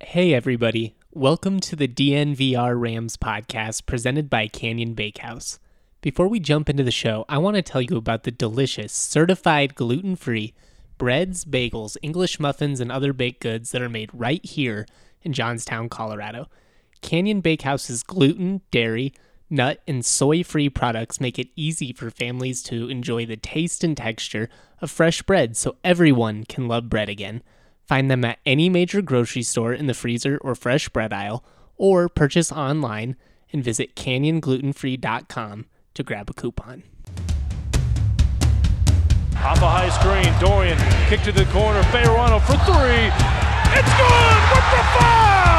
Hey, everybody. Welcome to the DNVR Rams podcast presented by Canyon Bakehouse. Before we jump into the show, I want to tell you about the delicious, certified gluten free breads, bagels, English muffins, and other baked goods that are made right here in Johnstown, Colorado. Canyon Bakehouse's gluten, dairy, nut, and soy free products make it easy for families to enjoy the taste and texture of fresh bread so everyone can love bread again. Find them at any major grocery store in the freezer or fresh bread aisle, or purchase online and visit canyonglutenfree.com to grab a coupon. Off a high screen, Dorian kick to the corner, Fayerano for three. It's good with the foul!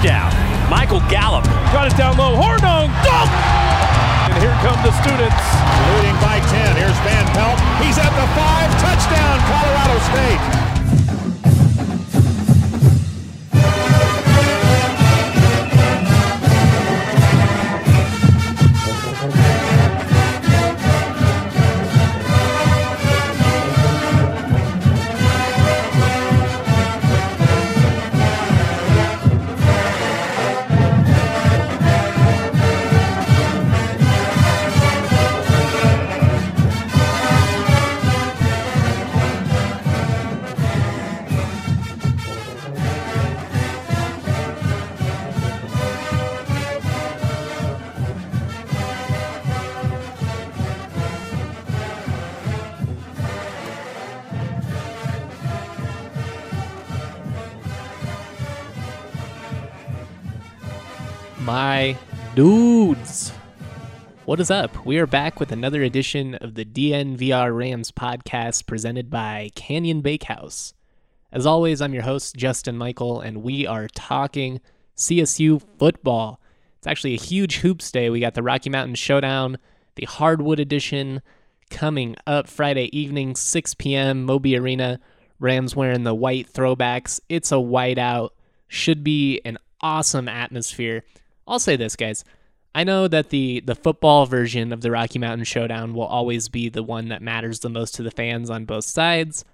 Touchdown. Michael Gallup. Got it down low, Hornung, dunk! And here come the students. Leading by 10. Here's Van Pelt. He's at the five. Touchdown, Colorado State. What is up? We are back with another edition of the DNVR Rams podcast presented by Canyon Bakehouse. As always, I'm your host, Justin Michael, and we are talking CSU football. It's actually a huge hoops day. We got the Rocky Mountain Showdown, the Hardwood Edition coming up Friday evening, 6 p.m., Moby Arena. Rams wearing the white throwbacks. It's a whiteout. Should be an awesome atmosphere. I'll say this, guys. I know that the the football version of the Rocky Mountain Showdown will always be the one that matters the most to the fans on both sides,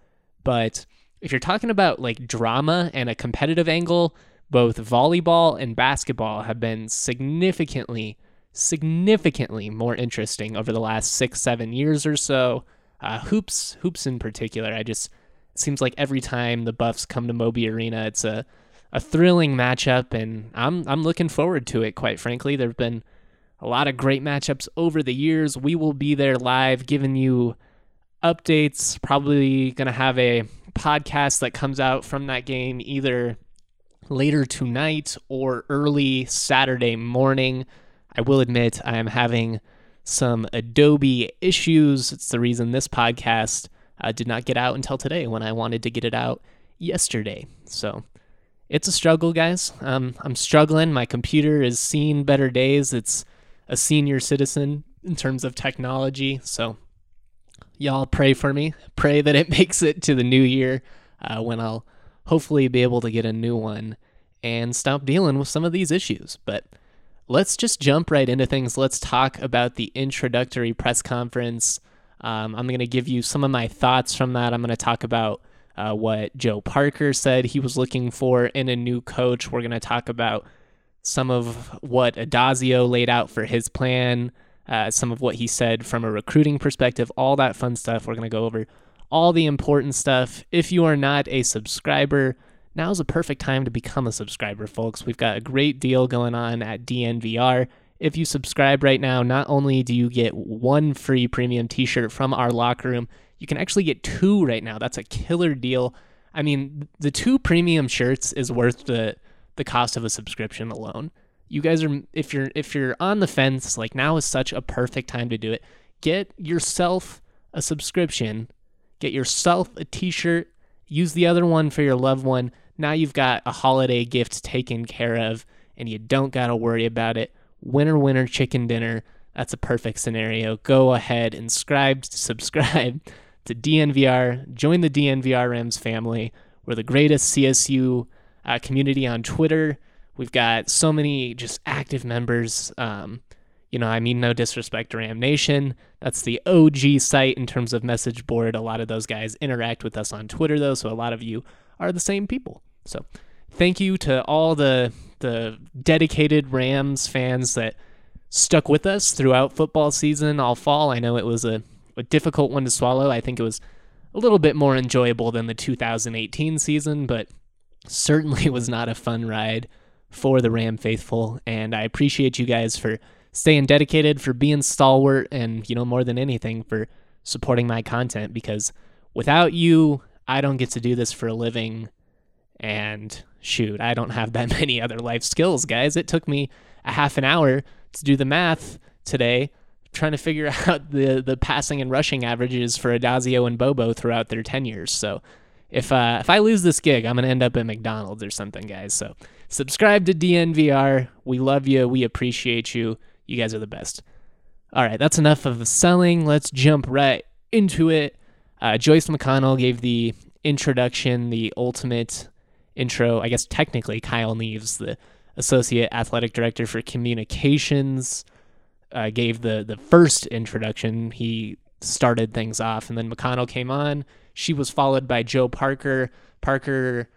but if you're talking about like drama and a competitive angle, both volleyball and basketball have been significantly significantly more interesting over the last 6-7 years or so. Uh, hoops hoops in particular, I just seems like every time the Buffs come to Moby Arena, it's a a thrilling matchup, and I'm I'm looking forward to it. Quite frankly, there've been a lot of great matchups over the years. We will be there live, giving you updates. Probably gonna have a podcast that comes out from that game either later tonight or early Saturday morning. I will admit I am having some Adobe issues. It's the reason this podcast uh, did not get out until today when I wanted to get it out yesterday. So it's a struggle, guys. Um, I'm struggling. My computer is seeing better days. It's a senior citizen in terms of technology. So, y'all pray for me. Pray that it makes it to the new year uh, when I'll hopefully be able to get a new one and stop dealing with some of these issues. But let's just jump right into things. Let's talk about the introductory press conference. Um, I'm going to give you some of my thoughts from that. I'm going to talk about uh, what Joe Parker said he was looking for in a new coach. We're going to talk about some of what Addazio laid out for his plan, uh, some of what he said from a recruiting perspective, all that fun stuff. We're going to go over all the important stuff. If you are not a subscriber, now's a perfect time to become a subscriber, folks. We've got a great deal going on at DNVR. If you subscribe right now, not only do you get one free premium t shirt from our locker room, you can actually get two right now. That's a killer deal. I mean, the two premium shirts is worth the the cost of a subscription alone. You guys are if you're if you're on the fence, like now is such a perfect time to do it. Get yourself a subscription, get yourself a t-shirt, use the other one for your loved one. Now you've got a holiday gift taken care of and you don't got to worry about it. Winner winner chicken dinner. That's a perfect scenario. Go ahead and subscribe subscribe to DNVR. Join the DNVR Rams family. We're the greatest CSU uh, community on Twitter. We've got so many just active members. Um, you know, I mean, no disrespect to Ram Nation. That's the OG site in terms of message board. A lot of those guys interact with us on Twitter, though, so a lot of you are the same people. So, thank you to all the the dedicated Rams fans that stuck with us throughout football season all fall. I know it was a, a difficult one to swallow. I think it was a little bit more enjoyable than the 2018 season, but certainly was not a fun ride for the Ram faithful. And I appreciate you guys for staying dedicated, for being stalwart, and, you know, more than anything, for supporting my content because without you, I don't get to do this for a living. And shoot, I don't have that many other life skills, guys. It took me a half an hour to do the math today trying to figure out the the passing and rushing averages for Addazio and Bobo throughout their tenures. So if uh, if I lose this gig, I'm gonna end up at McDonald's or something, guys. So subscribe to DNVR. We love you. We appreciate you. You guys are the best. All right, that's enough of the selling. Let's jump right into it. Uh, Joyce McConnell gave the introduction, the ultimate intro. I guess technically Kyle Neves, the associate athletic director for communications, uh, gave the the first introduction. He started things off, and then McConnell came on. She was followed by Joe Parker. Parker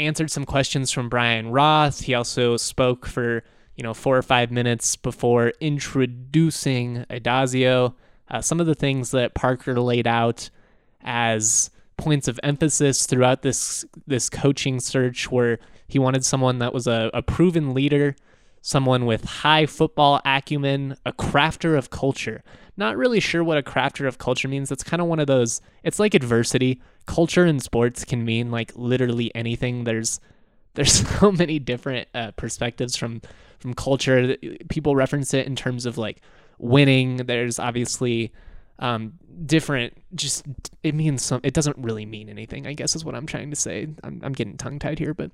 answered some questions from Brian Roth. He also spoke for you know four or five minutes before introducing Addazio. Uh, some of the things that Parker laid out as points of emphasis throughout this this coaching search were he wanted someone that was a, a proven leader, someone with high football acumen, a crafter of culture. Not really sure what a crafter of culture means. That's kind of one of those, it's like adversity. Culture in sports can mean like literally anything. There's there's so many different uh, perspectives from from culture. People reference it in terms of like winning. There's obviously um, different. Just it means some. It doesn't really mean anything. I guess is what I'm trying to say. I'm, I'm getting tongue tied here, but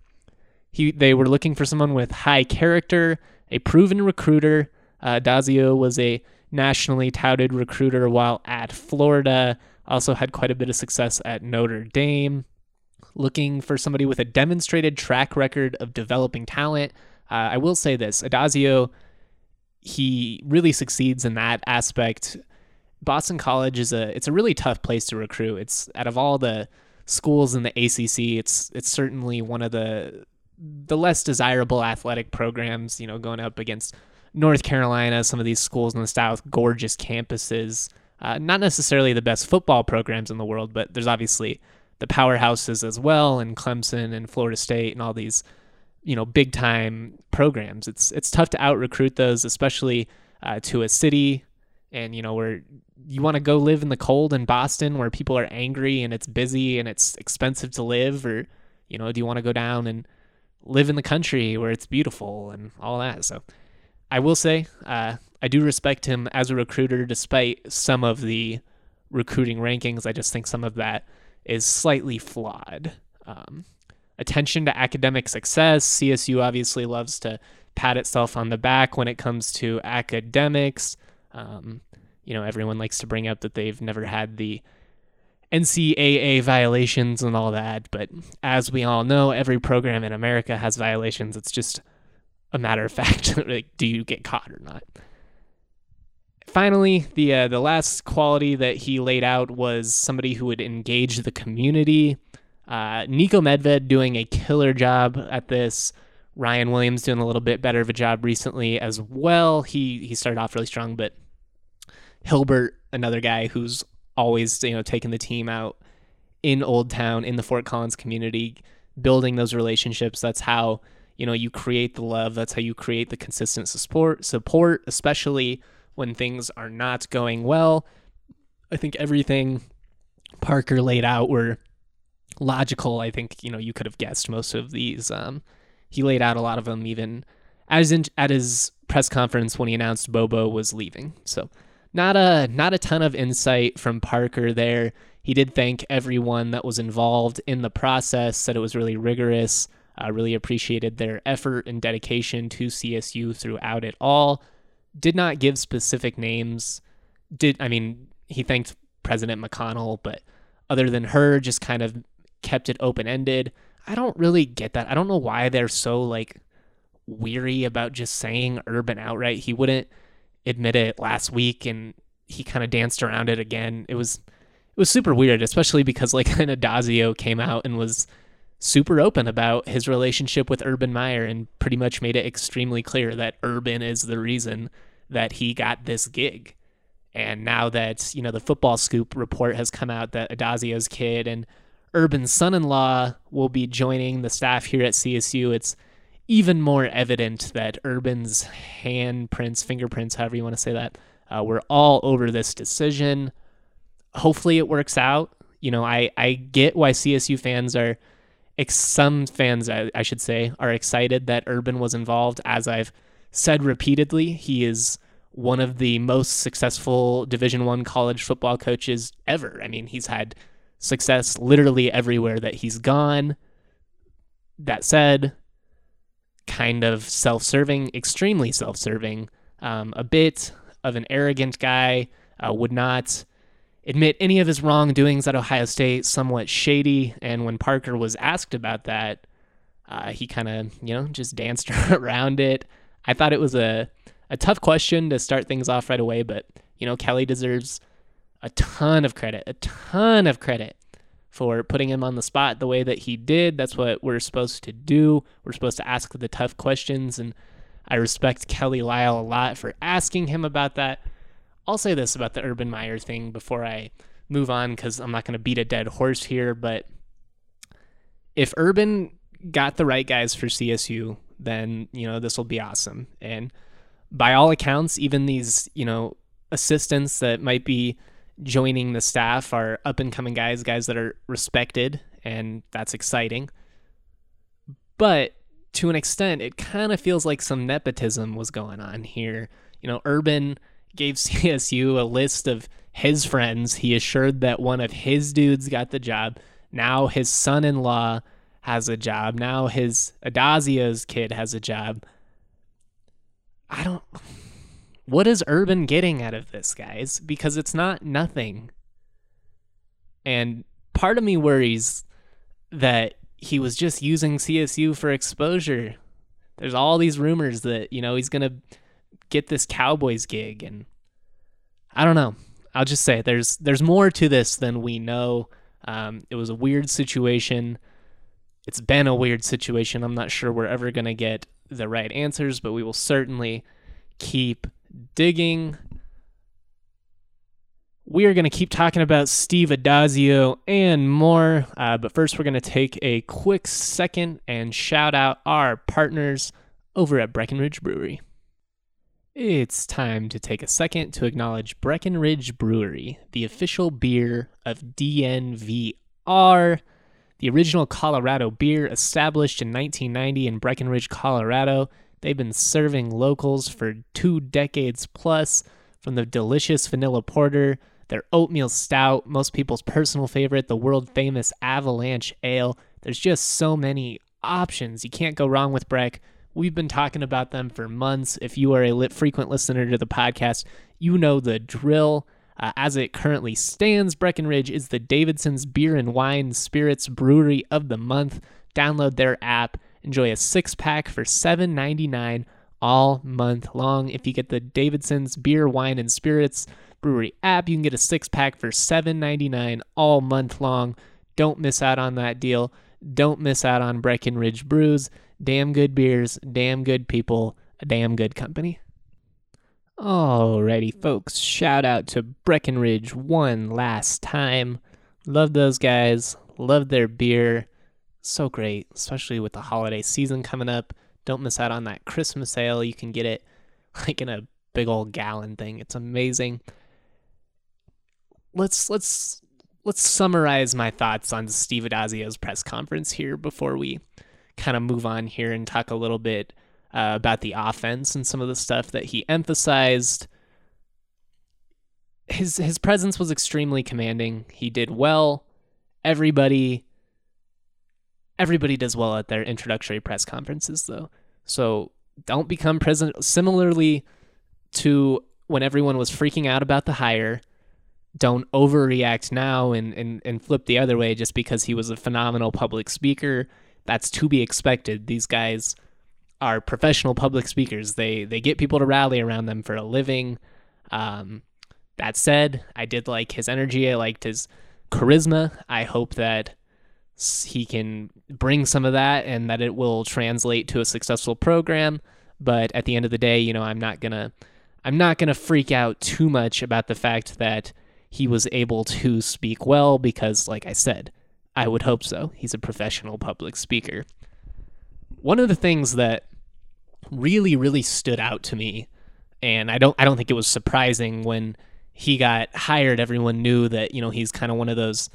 he they were looking for someone with high character, a proven recruiter. Uh, Dazio was a nationally touted recruiter while at Florida. Also had quite a bit of success at Notre Dame. Looking for somebody with a demonstrated track record of developing talent. Uh, I will say this: Addazio, he really succeeds in that aspect. Boston College is a it's a really tough place to recruit. It's out of all the schools in the ACC, it's it's certainly one of the the less desirable athletic programs, you know, going up against North Carolina, some of these schools in the South, gorgeous campuses. Uh, not necessarily the best football programs in the world, but there's obviously the powerhouses as well, and Clemson and Florida State and all these, you know, big time programs. It's it's tough to out recruit those, especially uh, to a city, and you know where you want to go live in the cold in Boston, where people are angry and it's busy and it's expensive to live, or you know, do you want to go down and live in the country where it's beautiful and all that. So I will say, uh, I do respect him as a recruiter, despite some of the recruiting rankings. I just think some of that is slightly flawed. Um, attention to academic success. CSU obviously loves to pat itself on the back when it comes to academics. Um, you know, everyone likes to bring up that they've never had the NCAA violations and all that. But as we all know, every program in America has violations. It's just a matter of fact. like, do you get caught or not? Finally, the uh, the last quality that he laid out was somebody who would engage the community. Uh, Niko Medved doing a killer job at this. Ryun Williams doing a little bit better of a job recently as well. He he started off really strong, but Hilbert, another guy who's always you know taking the team out in Old Town in the Fort Collins community, building those relationships. That's how you know you create the love. That's how you create the consistent support. Support, especially when things are not going well. I think everything Parker laid out were logical. I think you know you could have guessed most of these. Um, he laid out a lot of them even as in, at his press conference when he announced Bobo was leaving. So not a not a ton of insight from Parker there. He did thank everyone that was involved in the process, said it was really rigorous, uh, really appreciated their effort and dedication to CSU throughout it all. Did not give specific names. Did I mean he thanked President McConnell, but other than her, just kind of kept it open ended. I don't really get that. I don't know why they're so like weary about just saying Urban outright. He wouldn't admit it last week and he kind of danced around it again. It was it was super weird, especially because like Addazio came out and was super open about his relationship with Urban Meyer and pretty much made it extremely clear that Urban is the reason that he got this gig. And now that, you know, the football scoop report has come out that Addazio's kid and Urban's son in law will be joining the staff here at CSU, it's even more evident that Urban's handprints, fingerprints, however you want to say that, uh, were all over this decision. Hopefully it works out. You know, I, I get why CSU fans are, some fans, I, I should say, are excited that Urban was involved. As I've said repeatedly, he is one of the most successful Division One college football coaches ever. I mean, he's had success literally everywhere that he's gone. That said, kind of self serving, extremely self serving, um, a bit of an arrogant guy, uh, would not admit any of his wrongdoings at Ohio State, somewhat shady. And when Parker was asked about that, uh, he kind of, you know, just danced around it. I thought it was a, a tough question to start things off right away, but, you know, Kelly deserves a ton of credit, a ton of credit for putting him on the spot the way that he did. That's what we're supposed to do. We're supposed to ask the tough questions, and I respect Kelly Lyell a lot for asking him about that. I'll say this about the Urban Meyer thing before I move on because I'm not going to beat a dead horse here, but if Urban got the right guys for CSU, then, you know, this will be awesome. And by all accounts, even these, you know, assistants that might be joining the staff are up and coming guys, guys that are respected, and that's exciting. But to an extent, it kind of feels like some nepotism was going on here. You know, Urban gave CSU a list of his friends. He assured that one of his dudes got the job. Now his son in law has a job. Now his Addazio's kid has a job. I don't what is Urban getting out of this, guys? Because it's not nothing. And part of me worries that he was just using CSU for exposure. There's all these rumors that, you know, he's going to get this Cowboys gig and I don't know. I'll just say there's there's more to this than we know. Um, it was a weird situation. It's been a weird situation. I'm not sure we're ever going to get the right answers, but we will certainly keep digging. We are going to keep talking about Steve Addazio and more, uh, but first we're going to take a quick second and shout out our partners over at Breckenridge Brewery. It's time to take a second to acknowledge Breckenridge Brewery, the official beer of DNVR, the original Colorado beer established in 1990 in Breckenridge, Colorado They've been serving locals for two decades plus, from the delicious vanilla porter, their oatmeal stout, most people's personal favorite, the world famous Avalanche Ale. There's just so many options. You can't go wrong with Breck. We've been talking about them for months. If you are a lit, frequent listener to the podcast, you know the drill. Uh, as it currently stands, Breckenridge is the Davidson's Beer and Wine Spirits Brewery of the Month. Download their app Enjoy a six pack for $7.99 all month long. If you get the Davidson's Beer, Wine, and Spirits Brewery app, you can get a six pack for $7.99 all month long. Don't miss out on that deal. Don't miss out on Breckenridge Brews. Damn good beers, damn good people, a damn good company. Alrighty, folks. Shout out to Breckenridge one last time. Love those guys. Love their beer so great, especially with the holiday season coming up. Don't miss out on that Christmas sale. You can get it like in a big old gallon thing. It's amazing. Let's let's let's summarize my thoughts on Steve Addazio's press conference here before we kind of move on here and talk a little bit uh, about the offense and some of the stuff that he emphasized. His his presence was extremely commanding. He did well. Everybody everybody does well at their introductory press conferences though. So don't become president similarly to when everyone was freaking out about the hire. Don't overreact now and, and, and flip the other way just because he was a phenomenal public speaker. That's to be expected. These guys are professional public speakers. They they get people to rally around them for a living. Um, that said, I did like his energy. I liked his charisma. I hope that he can bring some of that and that it will translate to a successful program. But at the end of the day, you know, I'm not gonna I'm not gonna freak out too much about the fact that he was able to speak well because, like I said, I would hope so. He's a professional public speaker. One of the things that really, really stood out to me, and I don't I don't think it was surprising when he got hired, everyone knew that, you know, he's kind of one of those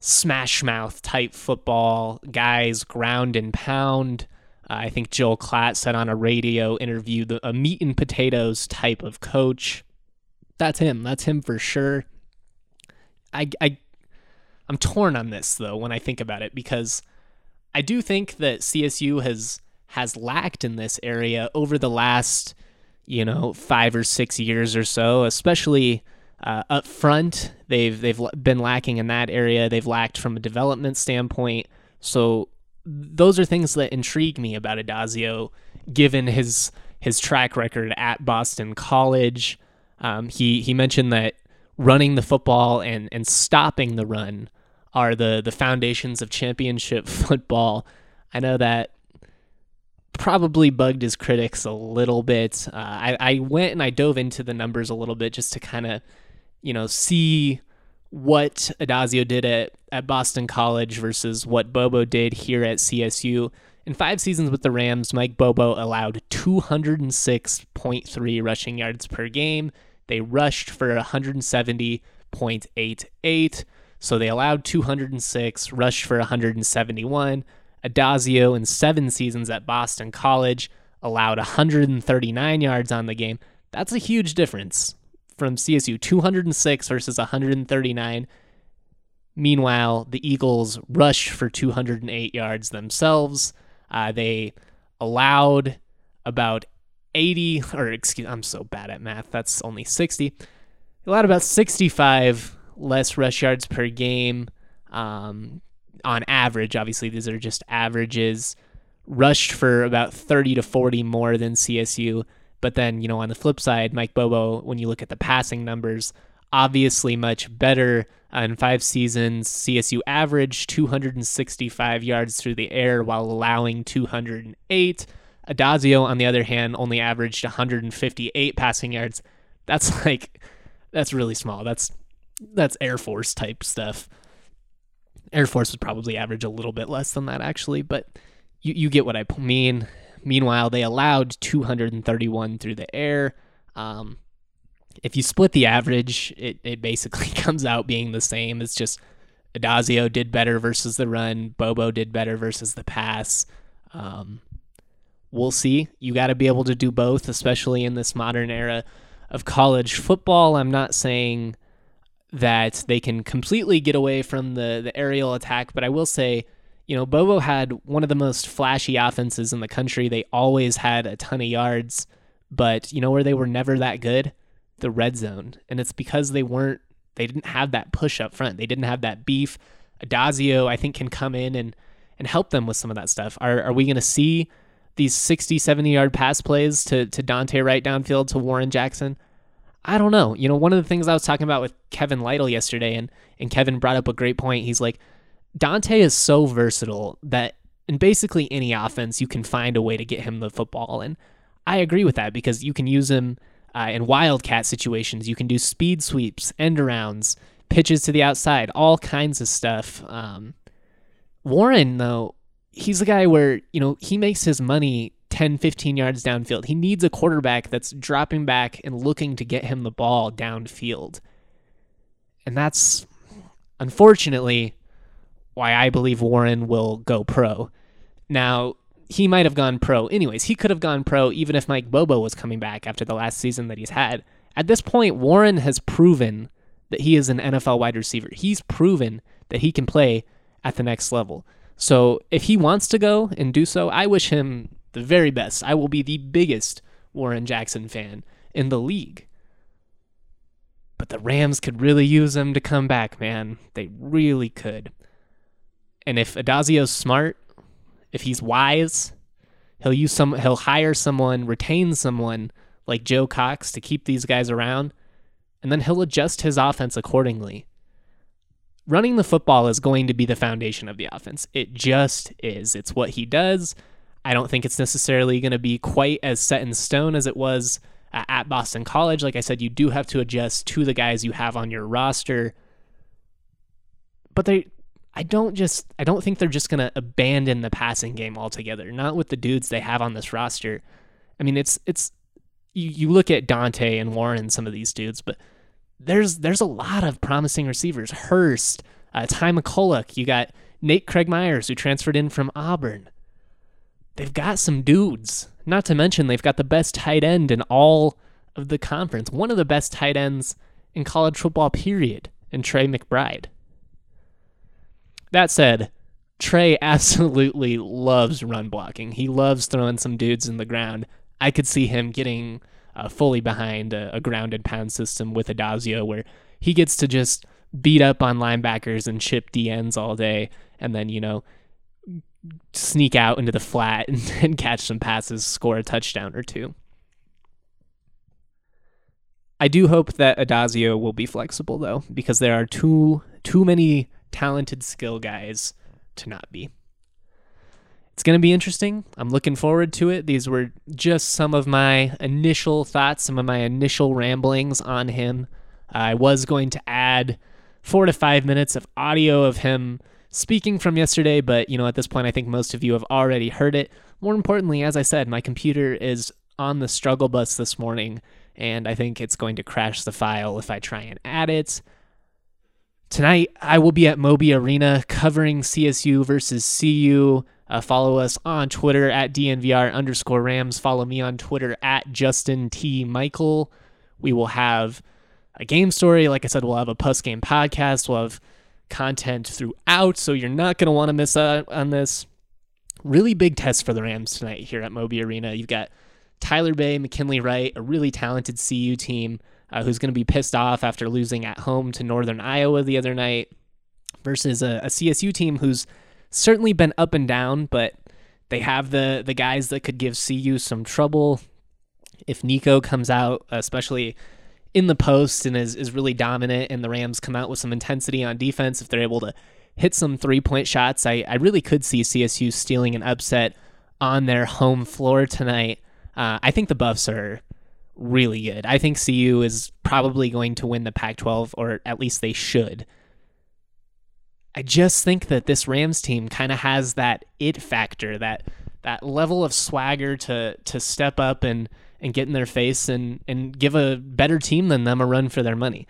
smash mouth type football guys, ground and pound. Uh, I think Joel Klatt said on a radio interview, the, a meat and potatoes type of coach. That's him. That's him for sure. I, I, I'm torn on this though when I think about it because I do think that CSU has has lacked in this area over the last, you know, five or six years or so, especially uh, up front, they've they've been lacking in that area. They've lacked from a development standpoint. So those are things that intrigue me about Addazio, given his his track record at Boston College. Um, he he mentioned that running the football and and stopping the run are the the foundations of championship football. I know that probably bugged his critics a little bit. Uh, I, I went and I dove into the numbers a little bit just to kind of you know, see what Addazio did at, at Boston College versus what Bobo did here at CSU. In five seasons with the Rams, Mike Bobo allowed 206.3 rushing yards per game. They rushed for 170.88. So they allowed 206, rushed for 171. Addazio, in seven seasons at Boston College, allowed 139 yards on the game. That's a huge difference from CSU 206 versus 139. Meanwhile, the Eagles rush for 208 yards themselves. Uh, they allowed about 80, or excuse, I'm so bad at math. That's only 60. They allowed about 65 less rush yards per game um, on average. Obviously, these are just averages. Rushed for about 30 to 40 more than CSU. But then, you know, on the flip side, Mike Bobo, when you look at the passing numbers, obviously much better. In five seasons, CSU averaged 265 yards through the air while allowing 208. Addazio, on the other hand, only averaged 158 passing yards. That's like, that's really small. That's that's Air Force type stuff. Air Force would probably average a little bit less than that, actually, but you, you get what I mean. Meanwhile, they allowed 231 through the air. Um, if you split the average, it, it basically comes out being the same. It's just Addazio did better versus the run, Bobo did better versus the pass. Um, we'll see. You got to be able to do both, especially in this modern era of college football. I'm not saying that they can completely get away from the, the aerial attack, but I will say you know, Bobo had one of the most flashy offenses in the country. They always had a ton of yards, but you know where they were never that good? The red zone. And it's because they weren't they didn't have that push up front. They didn't have that beef. Addazio, I think, can come in and and help them with some of that stuff. Are are we gonna see these 60, 70 yard pass plays to to Dante right downfield to Warren Jackson? I don't know. You know, one of the things I was talking about with Kevin Lytle yesterday, and and Kevin brought up a great point. He's like, Dante is so versatile that in basically any offense, you can find a way to get him the football. And I agree with that because you can use him uh, in wildcat situations. You can do speed sweeps, end arounds, pitches to the outside, all kinds of stuff. Um, Warren, though, he's a guy where, you know, he makes his money 10, 15 yards downfield. He needs a quarterback that's dropping back and looking to get him the ball downfield. And that's unfortunately why I believe Warren will go pro. Now, he might have gone pro anyways. He could have gone pro even if Mike Bobo was coming back after the last season that he's had. At this point, Warren has proven that he is an NFL wide receiver. He's proven that he can play at the next level. So if he wants to go and do so, I wish him the very best. I will be the biggest Warren Jackson fan in the league. But the Rams could really use him to come back, man. They really could. And if Addazio's smart, if he's wise, He'll use some he'll hire someone, retain someone like Joe Cox to keep these guys around, and then he'll adjust his offense accordingly. Running the football is going to be the foundation of the offense. It just is. It's what he does. I don't think it's necessarily going to be quite as set in stone as it was uh, at Boston College. Like I said, you do have to adjust to the guys you have on your roster. But they I don't just I don't think they're just going to abandon the passing game altogether. Not with the dudes they have on this roster. I mean, it's it's you, you look at Dante and Warren and some of these dudes, but there's there's a lot of promising receivers. Hurst, uh, Ty McCulloch, you got Nate Craig Myers who transferred in from Auburn. They've got some dudes. Not to mention they've got the best tight end in all of the conference. One of the best tight ends in college football, period, in Trey McBride. That said, Trey absolutely loves run blocking. He loves throwing some dudes in the ground. I could see him getting uh, fully behind a, a grounded pound system with Addazio, where he gets to just beat up on linebackers and chip DNs all day and then, you know, sneak out into the flat and, and catch some passes, score a touchdown or two. I do hope that Addazio will be flexible though, because there are too too many talented skill guys to not be. It's going to be interesting. I'm looking forward to it. These were just some of my initial thoughts, some of my initial ramblings on him. I was going to add four to five minutes of audio of him speaking from yesterday, but you know, at this point, I think most of you have already heard it. More importantly, as I said, my computer is on the struggle bus this morning, and I think it's going to crash the file if I try and add it. Tonight, I will be at Moby Arena covering CSU versus CU. Uh, follow us on Twitter at DNVR underscore Rams. Follow me on Twitter at Justin T. Michael. We will have a game story. Like I said, we'll have a post game podcast. We'll have content throughout, so you're not going to want to miss out on this. Really big test for the Rams tonight here at Moby Arena. You've got Tyler Bey, McKinley Wright, a really talented CU team uh, who's going to be pissed off after losing at home to Northern Iowa the other night, versus a, a CSU team who's certainly been up and down, but they have the the guys that could give CU some trouble if Nico comes out, especially in the post and is, is really dominant and the Rams come out with some intensity on defense, if they're able to hit some three point shots, I, I really could see CSU stealing an upset on their home floor tonight. Uh, I think the Buffs are really good. I think CU is probably going to win the Pac 12, or at least they should. I just think that this Rams team kind of has that it factor, that that level of swagger to to step up and and get in their face and and give a better team than them a run for their money.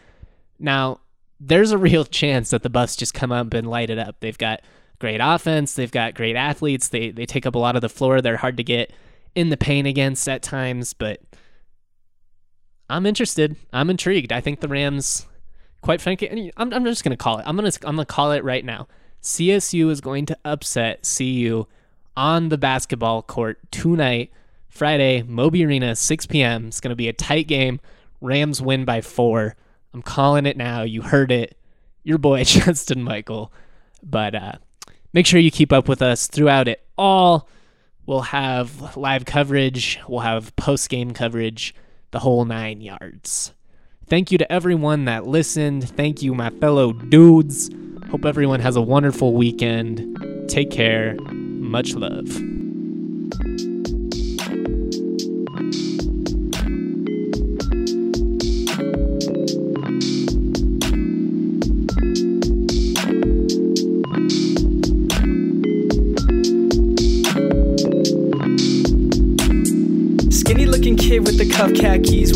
Now, there's a real chance that the Buffs just come up and light it up. They've got great offense, they've got great athletes, they they take up a lot of the floor. They're hard to get in the paint against at times, but I'm interested. I'm intrigued. I think the Rams quite frankly, I'm, I'm just going to call it. I'm going to I'm going to call it right now. CSU is going to upset CU on the basketball court tonight, Friday, Moby Arena, 6 p.m. It's going to be a tight game. Rams win by four. I'm calling it now. You heard it. Your boy, Justin Michael. But uh, make sure you keep up with us throughout it all. We'll have live coverage, we'll have post game coverage, the whole nine yards. Thank you to everyone that listened. Thank you, my fellow dudes. Hope everyone has a wonderful weekend. Take care. Much love.